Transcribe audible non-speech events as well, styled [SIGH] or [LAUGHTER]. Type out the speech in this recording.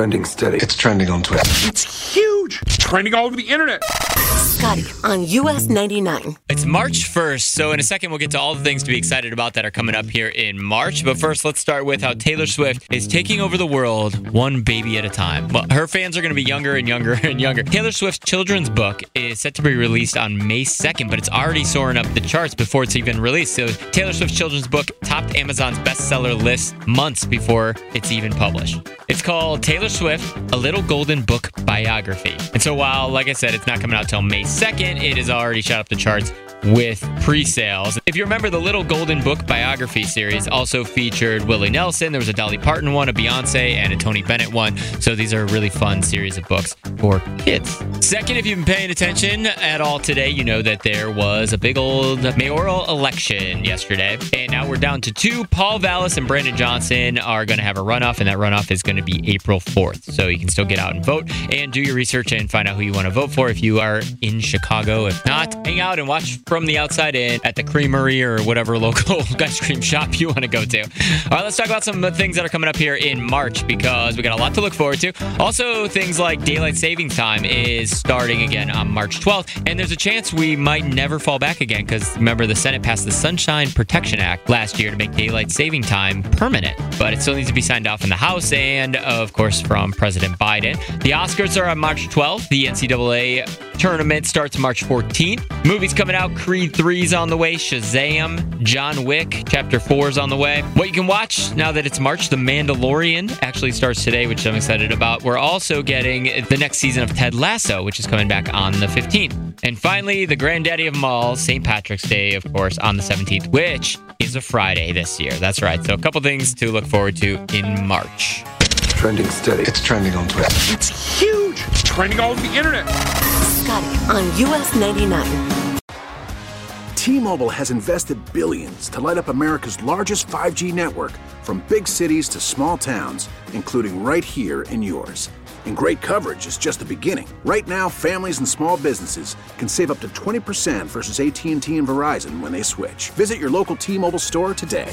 Trending steady. It's trending on Twitter. It's huge. It's trending all over the internet. Scotty on US 99. It's March 1st, so in a second we'll get to all the things to be excited about that are coming up here in March. But first, let's start with how Taylor Swift is taking over the world one baby at a time. Well, her fans are going to be younger and younger [LAUGHS] and younger. Taylor Swift's children's book is set to be released on May 2nd, but it's already soaring up the charts before it's even released. So Taylor Swift's children's book topped Amazon's bestseller list months before it's even published. It's called Taylor Swift, A Little Golden Book Biography. And so while, like I said, it's not coming out till May 2nd, it has already shot up the charts with pre-sales. If you remember, the Little Golden Book biography series also featured Willie Nelson. There was a Dolly Parton one, a Beyonce, and a Tony Bennett one. So these are a really fun series of books for kids. Second, if you've been paying attention at all today, you know that there was a big old mayoral election yesterday, and now we're down to two. Paul Vallas and Brandon Johnson are going to have a runoff, and that runoff is going to be April 4th. So you can still get out and vote and do your research and find out who you want to vote for if you are in Chicago. If not, hang out and watch from the outside in at the creamery or whatever [LAUGHS] local ice cream shop you want to go to. All right, let's talk about some things that are coming up here in March because we got a lot to look forward to. Also, things like daylight saving time is starting again on March 12th, and there's a chance we might never fall back again because remember the Senate passed the Sunshine Protection Act last year to make daylight saving time permanent, but it still needs to be signed off in the House and, of course, from President Biden. The Oscars are on March 12th. The NCAA tournament starts March 14th. Movies coming out Creed 3's on the way, Shazam, John Wick, Chapter 4's on the way. What you can watch now that it's March, The Mandalorian actually starts today, which I'm excited about. We're also getting the next season of Ted Lasso, which is coming back on the 15th. And finally, the granddaddy of them all, St. Patrick's Day, of course, on the 17th, which is a Friday this year. That's right. So a couple things to look forward to in March. Trending steady. It's trending on Twitter. It's huge. It's trending all over the internet. Scotty on US 99. T-Mobile has invested billions to light up America's largest 5G network from big cities to small towns, including right here in yours. And great coverage is just the beginning. Right now, families and small businesses can save up to 20% versus AT&T and Verizon when they switch. Visit your local T-Mobile store today.